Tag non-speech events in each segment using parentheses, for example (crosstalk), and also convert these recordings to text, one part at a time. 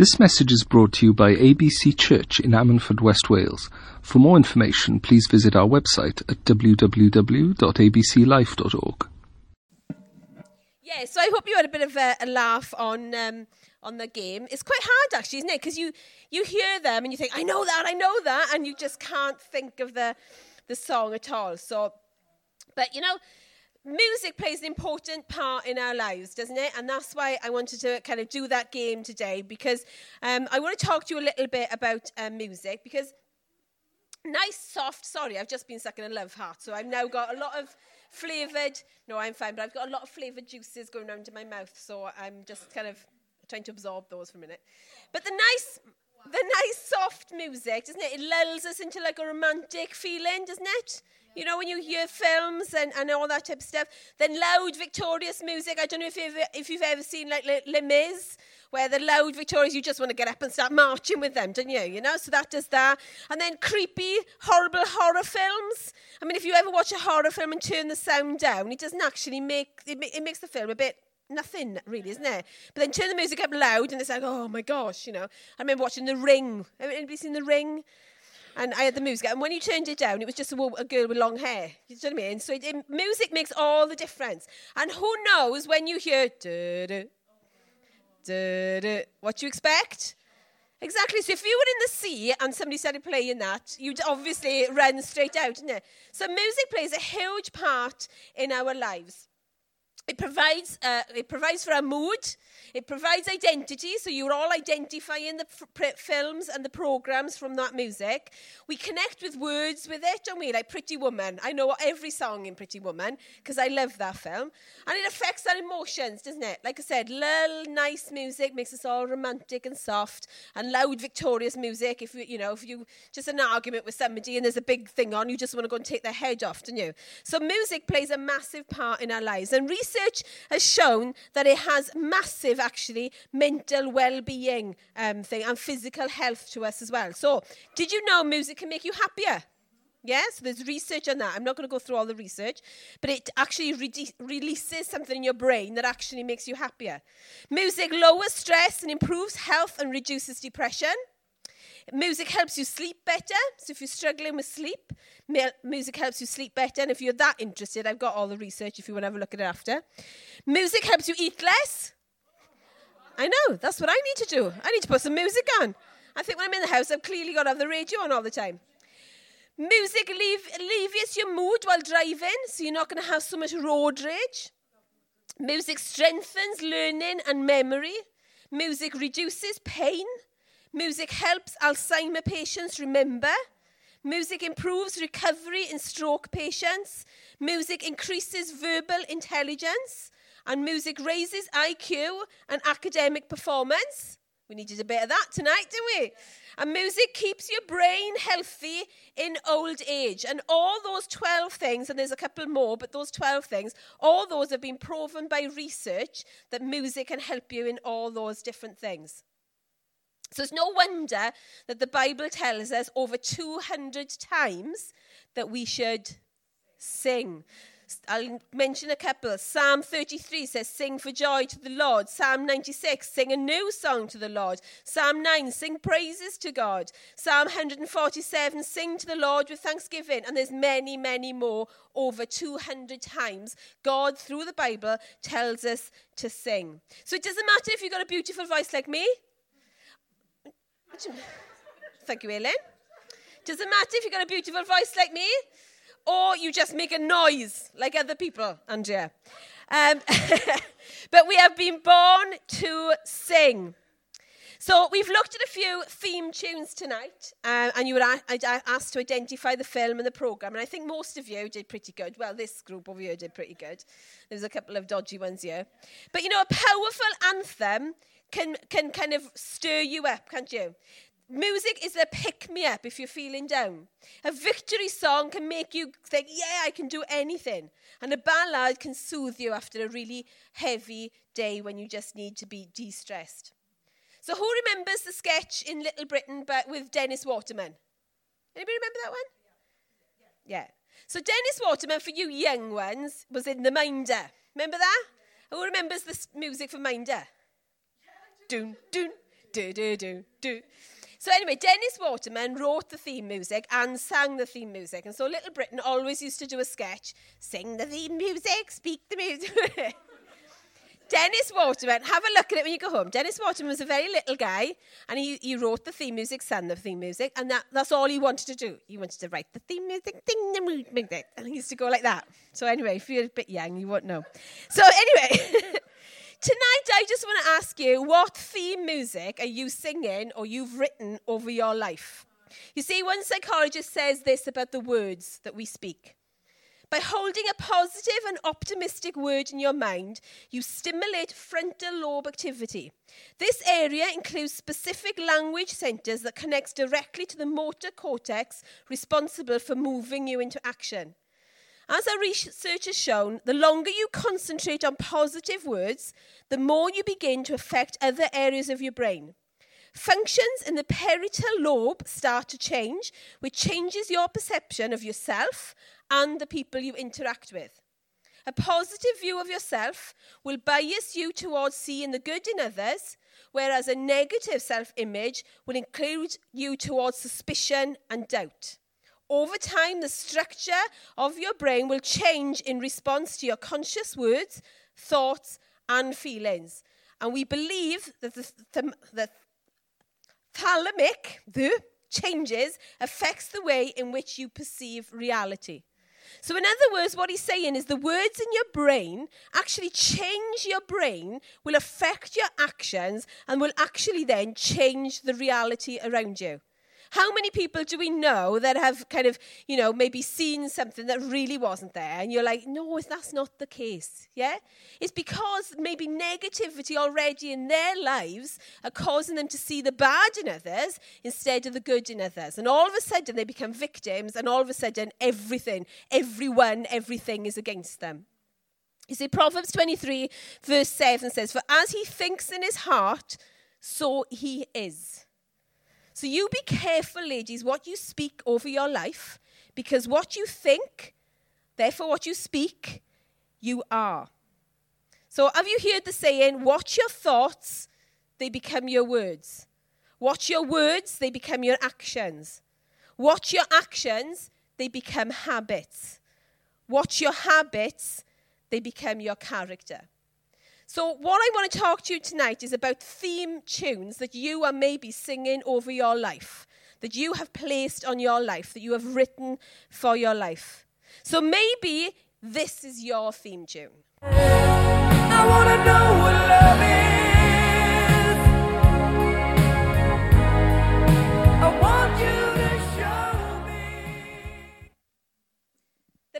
This message is brought to you by ABC Church in Ammanford, West Wales. For more information, please visit our website at www.abclife.org. Yeah, so I hope you had a bit of a, a laugh on um, on the game. It's quite hard actually, isn't it? Because you you hear them and you think, I know that, I know that, and you just can't think of the the song at all. So, but you know, music plays an important part in our lives, doesn't it? And that's why I wanted to kind of do that game today because um, I want to talk to you a little bit about um, music because nice, soft, sorry, I've just been sucking a love heart. So I've now got a lot of flavoured, no, I'm fine, but I've got a lot of flavoured juices going around in my mouth. So I'm just kind of trying to absorb those for a minute. But the nice, the nice soft music, doesn't it? It lulls us into like a romantic feeling, doesn't it? You know, when you hear films and, and all that type of stuff. Then loud, victorious music. I don't know if you've, if you've ever seen like Les Mis, where the loud victorious, you just want to get up and start marching with them, don't you? You know, so that does that. And then creepy, horrible horror films. I mean, if you ever watch a horror film and turn the sound down, it doesn't actually make, it, it makes the film a bit nothing really, isn't it? But then turn the music up loud and it's like, oh my gosh, you know. I remember watching The Ring. Have anybody seen The Ring? and I had the music. And when you turned it down, it was just a, a girl with long hair. You know what I mean? So it, it, music makes all the difference. And who knows when you hear what you expect? Exactly. So if you were in the sea and somebody started playing that, you'd obviously run straight out, didn't it? So music plays a huge part in our lives. It provides, uh, it provides for a mood. It provides identity, so you're all identifying the films and the programs from that music. We connect with words with it, don't we? Like Pretty Woman. I know every song in Pretty Woman because I love that film. And it affects our emotions, doesn't it? Like I said, little nice music makes us all romantic and soft, and loud, victorious music. If you, you know, if you just an argument with somebody and there's a big thing on, you just want to go and take their head off, don't you? So music plays a massive part in our lives, and research has shown that it has massive actually mental well-being um, thing and physical health to us as well. So, did you know music can make you happier? Yes, there's research on that. I'm not going to go through all the research, but it actually re- releases something in your brain that actually makes you happier. Music lowers stress and improves health and reduces depression. Music helps you sleep better. So if you're struggling with sleep, music helps you sleep better. And if you're that interested, I've got all the research if you want to have a look at it after. Music helps you eat less. I know, that's what I need to do. I need to put some music on. I think when I'm in the house, I've clearly got to have the radio on all the time. Music alleviates your mood while driving, so you're not going to have so much road rage. Music strengthens learning and memory. Music reduces pain. Music helps Alzheimer patients remember. Music improves recovery in stroke patients. Music increases verbal intelligence. And music raises IQ and academic performance. We needed a bit of that tonight, didn't we? And music keeps your brain healthy in old age. And all those 12 things, and there's a couple more, but those 12 things, all those have been proven by research that music can help you in all those different things. So it's no wonder that the Bible tells us over 200 times that we should sing. I'll mention a couple. Psalm 33 says, Sing for joy to the Lord. Psalm 96, sing a new song to the Lord. Psalm 9, sing praises to God. Psalm 147, sing to the Lord with thanksgiving. And there's many, many more. Over 200 times, God, through the Bible, tells us to sing. So it doesn't matter if you've got a beautiful voice like me. Thank you, Ellen. Doesn't matter if you've got a beautiful voice like me or you just make a noise like other people, Andrea? Um, (laughs) but we have been born to sing. So we've looked at a few theme tunes tonight, uh, and you were asked to identify the film and the program, and I think most of you did pretty good. Well, this group over here did pretty good. There's a couple of dodgy ones here, but you know, a powerful anthem can, can kind of stir you up, can't you? Music is a pick me up if you're feeling down. A victory song can make you think, yeah, I can do anything. And a ballad can soothe you after a really heavy day when you just need to be de stressed. So, who remembers the sketch in Little Britain but with Dennis Waterman? Anybody remember that one? Yeah. So, Dennis Waterman, for you young ones, was in The Minder. Remember that? Who remembers the music for Minder? Yeah, Doon, doon, do, do, do, do. So anyway, Dennis Waterman wrote the theme music and sang the theme music. And so Little Britain always used to do a sketch, sing the theme music, speak the music. (laughs) Dennis Waterman, have a look at it when you go home. Dennis Waterman was a very little guy, and he, he wrote the theme music, sang the theme music, and that, that's all he wanted to do. He wanted to write the theme music, ding the music, and he used to go like that. So anyway, if you're a bit young, you won't know. So anyway, (laughs) Tonight, I just want to ask you what theme music are you singing or you've written over your life? You see, one psychologist says this about the words that we speak. By holding a positive and optimistic word in your mind, you stimulate frontal lobe activity. This area includes specific language centers that connects directly to the motor cortex responsible for moving you into action. As our research has shown, the longer you concentrate on positive words, the more you begin to affect other areas of your brain. Functions in the parietal lobe start to change, which changes your perception of yourself and the people you interact with. A positive view of yourself will bias you towards seeing the good in others, whereas a negative self image will include you towards suspicion and doubt. Over time, the structure of your brain will change in response to your conscious words, thoughts, and feelings. And we believe that the, the, thalamic, the changes, affects the way in which you perceive reality. So, in other words, what he's saying is the words in your brain actually change your brain, will affect your actions, and will actually then change the reality around you. How many people do we know that have kind of, you know, maybe seen something that really wasn't there and you're like, no, that's not the case? Yeah? It's because maybe negativity already in their lives are causing them to see the bad in others instead of the good in others. And all of a sudden they become victims and all of a sudden everything, everyone, everything is against them. You see, Proverbs 23, verse 7 says, For as he thinks in his heart, so he is. So you be careful, ladies, what you speak over your life, because what you think, therefore what you speak, you are. So have you heard the saying, watch your thoughts, they become your words. Watch your words, they become your actions. Watch your actions, they become habits. Watch your habits, they become your character. So, what I want to talk to you tonight is about theme tunes that you are maybe singing over your life, that you have placed on your life, that you have written for your life. So, maybe this is your theme tune.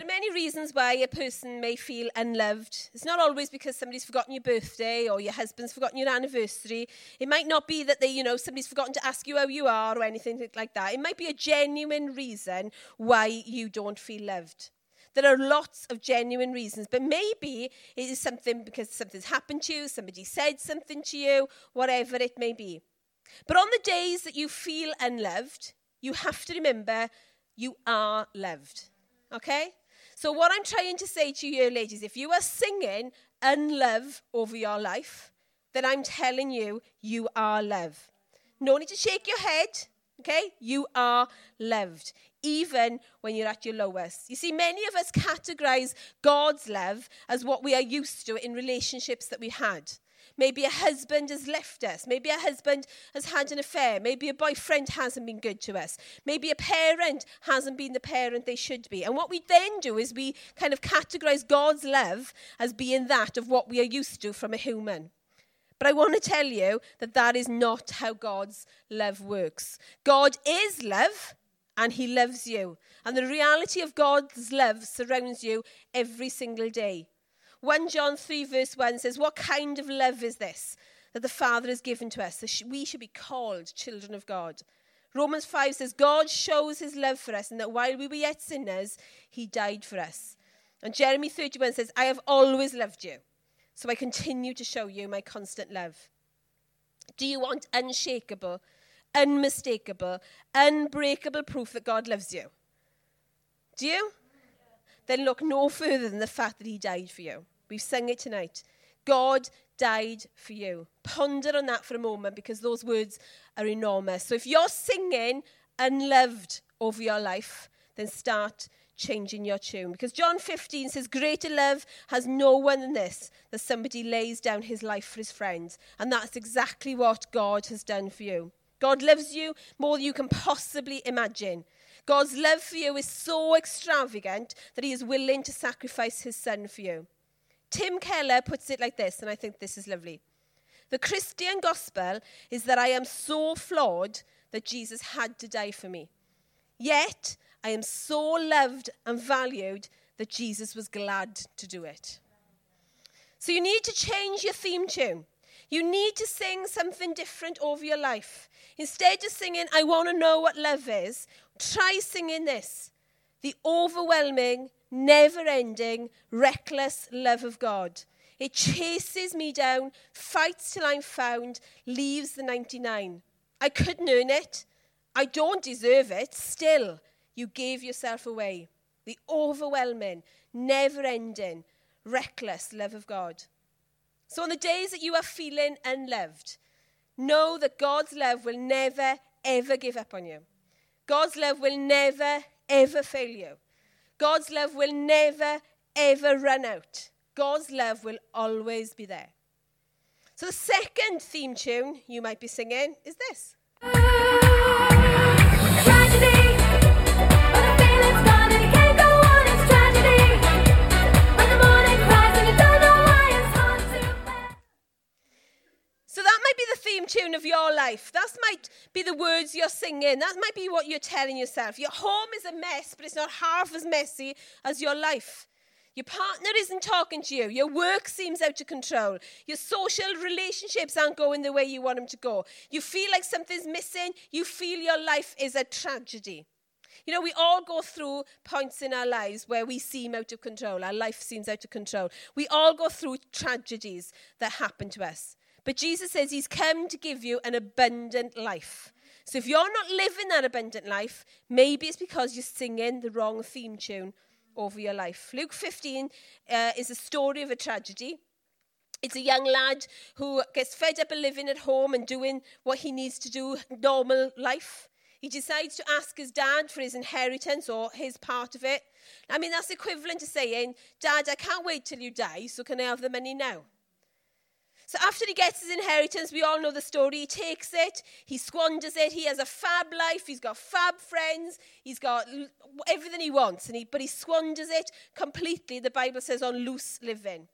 Love is. many reasons why a person may feel unloved. It's not always because somebody's forgotten your birthday or your husband's forgotten your anniversary. It might not be that they, you know, somebody's forgotten to ask you how you are or anything like that. It might be a genuine reason why you don't feel loved. There are lots of genuine reasons, but maybe it is something because something's happened to you, somebody said something to you, whatever it may be. But on the days that you feel unloved, you have to remember you are loved. Okay? So, what I'm trying to say to you, ladies, if you are singing unlove over your life, then I'm telling you, you are love. No need to shake your head, okay? You are loved, even when you're at your lowest. You see, many of us categorize God's love as what we are used to in relationships that we had. Maybe a husband has left us. Maybe a husband has had an affair. Maybe a boyfriend hasn't been good to us. Maybe a parent hasn't been the parent they should be. And what we then do is we kind of categorize God's love as being that of what we are used to from a human. But I want to tell you that that is not how God's love works. God is love and he loves you. And the reality of God's love surrounds you every single day. 1 John 3, verse 1 says, What kind of love is this that the Father has given to us? That we should be called children of God. Romans 5 says, God shows his love for us, and that while we were yet sinners, he died for us. And Jeremy 31 says, I have always loved you, so I continue to show you my constant love. Do you want unshakable, unmistakable, unbreakable proof that God loves you? Do you? Then look no further than the fact that he died for you. We've sung it tonight. God died for you. Ponder on that for a moment because those words are enormous. So if you're singing unloved over your life, then start changing your tune. Because John 15 says, Greater love has no one than this, that somebody lays down his life for his friends. And that's exactly what God has done for you. God loves you more than you can possibly imagine. God's love for you is so extravagant that he is willing to sacrifice his son for you. Tim Keller puts it like this, and I think this is lovely. The Christian gospel is that I am so flawed that Jesus had to die for me. Yet, I am so loved and valued that Jesus was glad to do it. So, you need to change your theme tune. You need to sing something different over your life. Instead of singing, I want to know what love is, try singing this the overwhelming, never ending, reckless love of God. It chases me down, fights till I'm found, leaves the 99. I couldn't earn it. I don't deserve it. Still, you gave yourself away. The overwhelming, never ending, reckless love of God. So, on the days that you are feeling unloved, know that God's love will never, ever give up on you. God's love will never, ever fail you. God's love will never, ever run out. God's love will always be there. So, the second theme tune you might be singing is this. The words you're singing. That might be what you're telling yourself. Your home is a mess, but it's not half as messy as your life. Your partner isn't talking to you. Your work seems out of control. Your social relationships aren't going the way you want them to go. You feel like something's missing. You feel your life is a tragedy. You know, we all go through points in our lives where we seem out of control. Our life seems out of control. We all go through tragedies that happen to us. But Jesus says he's come to give you an abundant life. So if you're not living that abundant life, maybe it's because you're singing the wrong theme tune over your life. Luke 15 uh, is a story of a tragedy. It's a young lad who gets fed up of living at home and doing what he needs to do, normal life. He decides to ask his dad for his inheritance or his part of it. I mean, that's equivalent to saying, Dad, I can't wait till you die, so can I have the money now? So after he gets his inheritance, we all know the story. He takes it, he squanders it. He has a fab life. He's got fab friends. He's got everything he wants, and he, but he squanders it completely. The Bible says on loose living.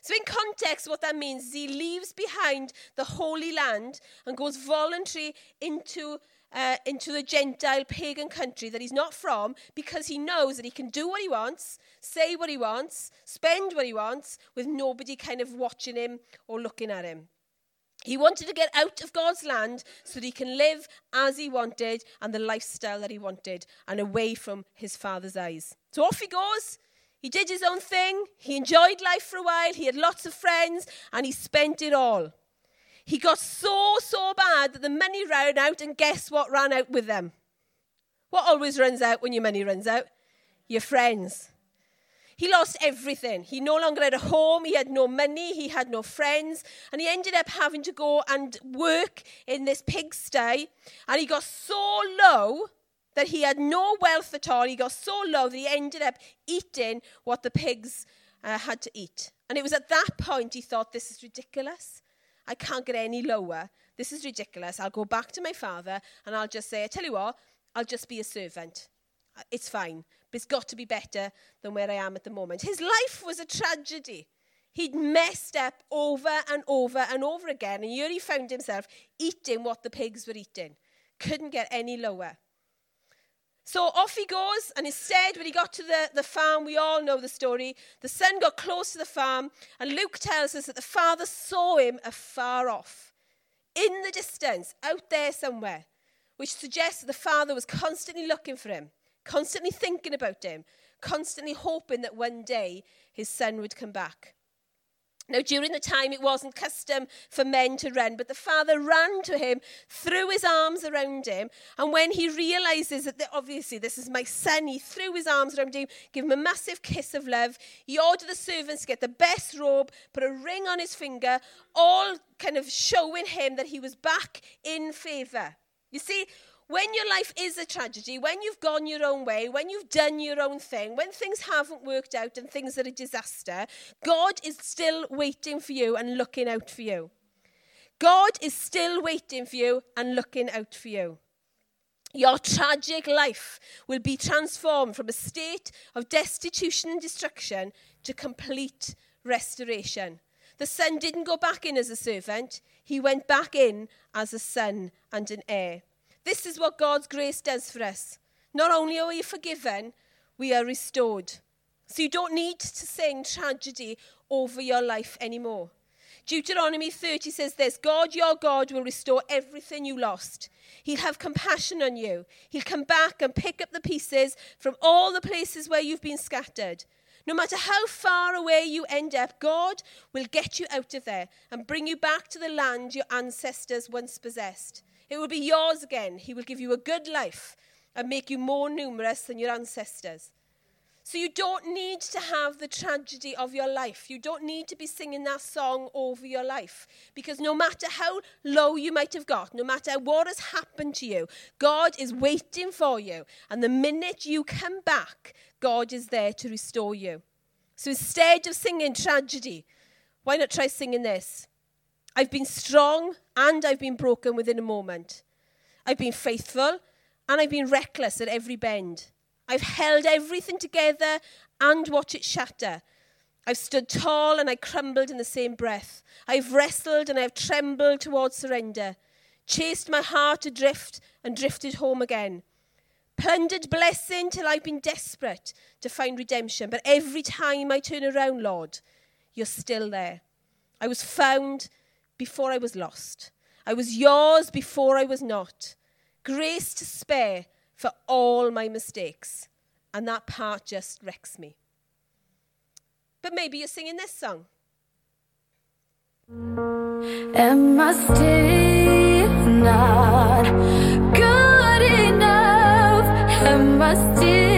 So, in context, what that means is he leaves behind the Holy Land and goes voluntary into uh, into the Gentile pagan country that he's not from because he knows that he can do what he wants, say what he wants, spend what he wants with nobody kind of watching him or looking at him. He wanted to get out of God's land so that he can live as he wanted and the lifestyle that he wanted and away from his father's eyes. So off he goes. He did his own thing. He enjoyed life for a while. He had lots of friends and he spent it all. He got so, so bad that the money ran out, and guess what ran out with them? What always runs out when your money runs out? Your friends. He lost everything. He no longer had a home, he had no money, he had no friends, and he ended up having to go and work in this pigsty. And he got so low that he had no wealth at all. He got so low that he ended up eating what the pigs uh, had to eat. And it was at that point he thought, This is ridiculous. I can't get any lower. This is ridiculous. I'll go back to my father and I'll just say, I tell you what, I'll just be a servant. Uh, it's fine. But it's got to be better than where I am at the moment. His life was a tragedy. He'd messed up over and over and over again. And here he found himself eating what the pigs were eating. Couldn't get any lower. So off he goes, and instead, when he got to the, the farm, we all know the story. The son got close to the farm, and Luke tells us that the father saw him afar off, in the distance, out there somewhere, which suggests that the father was constantly looking for him, constantly thinking about him, constantly hoping that one day his son would come back. Now, during the time, it wasn't custom for men to run, but the father ran to him, threw his arms around him, and when he realizes that obviously this is my son, he threw his arms around him, gave him a massive kiss of love. He ordered the servants to get the best robe, put a ring on his finger, all kind of showing him that he was back in favor. You see, when your life is a tragedy, when you've gone your own way, when you've done your own thing, when things haven't worked out and things are a disaster, God is still waiting for you and looking out for you. God is still waiting for you and looking out for you. Your tragic life will be transformed from a state of destitution and destruction to complete restoration. The son didn't go back in as a servant, he went back in as a son and an heir. This is what God's grace does for us. Not only are we forgiven, we are restored. So you don't need to sing tragedy over your life anymore. Deuteronomy 30 says this God, your God, will restore everything you lost. He'll have compassion on you. He'll come back and pick up the pieces from all the places where you've been scattered. No matter how far away you end up, God will get you out of there and bring you back to the land your ancestors once possessed. It will be yours again. He will give you a good life and make you more numerous than your ancestors. So you don't need to have the tragedy of your life. You don't need to be singing that song over your life. Because no matter how low you might have got, no matter what has happened to you, God is waiting for you. And the minute you come back, God is there to restore you. So instead of singing tragedy, why not try singing this? I've been strong and I've been broken within a moment. I've been faithful and I've been reckless at every bend. I've held everything together and watched it shatter. I've stood tall and I crumbled in the same breath. I've wrestled and I've trembled towards surrender, chased my heart adrift and drifted home again. Plundered blessing till I've been desperate to find redemption. But every time I turn around, Lord, you're still there. I was found before I was lost. I was yours before I was not. Grace to spare for all my mistakes. And that part just wrecks me. But maybe you're singing this song. Am I still not good enough? Am I still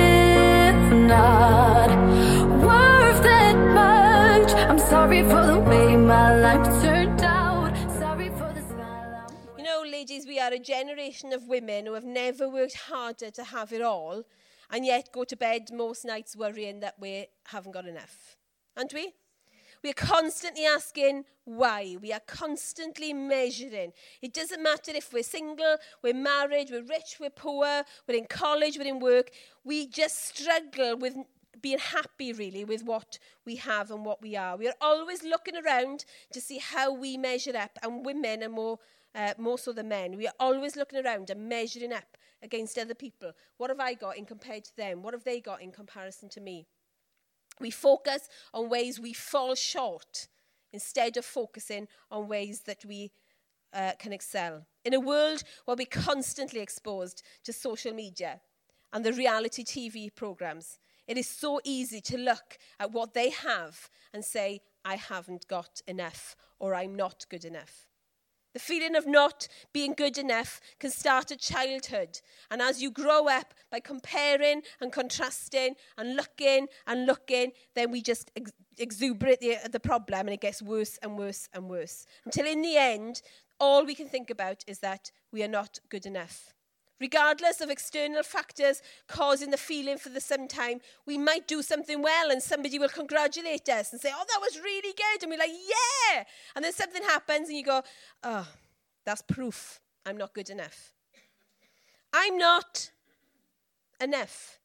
are a generation of women who have never worked harder to have it all and yet go to bed most nights worrying that we haven't got enough. Aren't we? We are constantly asking why. We are constantly measuring. It doesn't matter if we're single, we're married, we're rich, we're poor, we're in college, we're in work. We just struggle with being happy really with what we have and what we are. We are always looking around to see how we measure up, and women are more uh, more so men. We are always looking around and measuring up against other people. What have I got in compared to them? What have they got in comparison to me? We focus on ways we fall short instead of focusing on ways that we uh, can excel. In a world where we're constantly exposed to social media and the reality TV programs, it is so easy to look at what they have and say, I haven't got enough or I'm not good enough. The feeling of not being good enough can start at childhood. And as you grow up by comparing and contrasting and looking and looking, then we just ex- exuberate the, the problem and it gets worse and worse and worse. Until in the end, all we can think about is that we are not good enough. Regardless of external factors causing the feeling for the sometime, we might do something well and somebody will congratulate us and say, Oh, that was really good. And we're like, Yeah. And then something happens and you go, Oh, that's proof I'm not good enough. I'm not enough.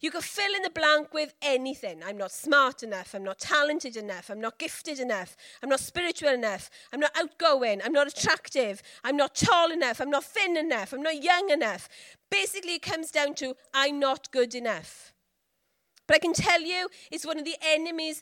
You could fill in the blank with anything. I'm not smart enough. I'm not talented enough. I'm not gifted enough. I'm not spiritual enough. I'm not outgoing. I'm not attractive. I'm not tall enough. I'm not thin enough. I'm not young enough. Basically, it comes down to I'm not good enough. But I can tell you, it's one of the enemy's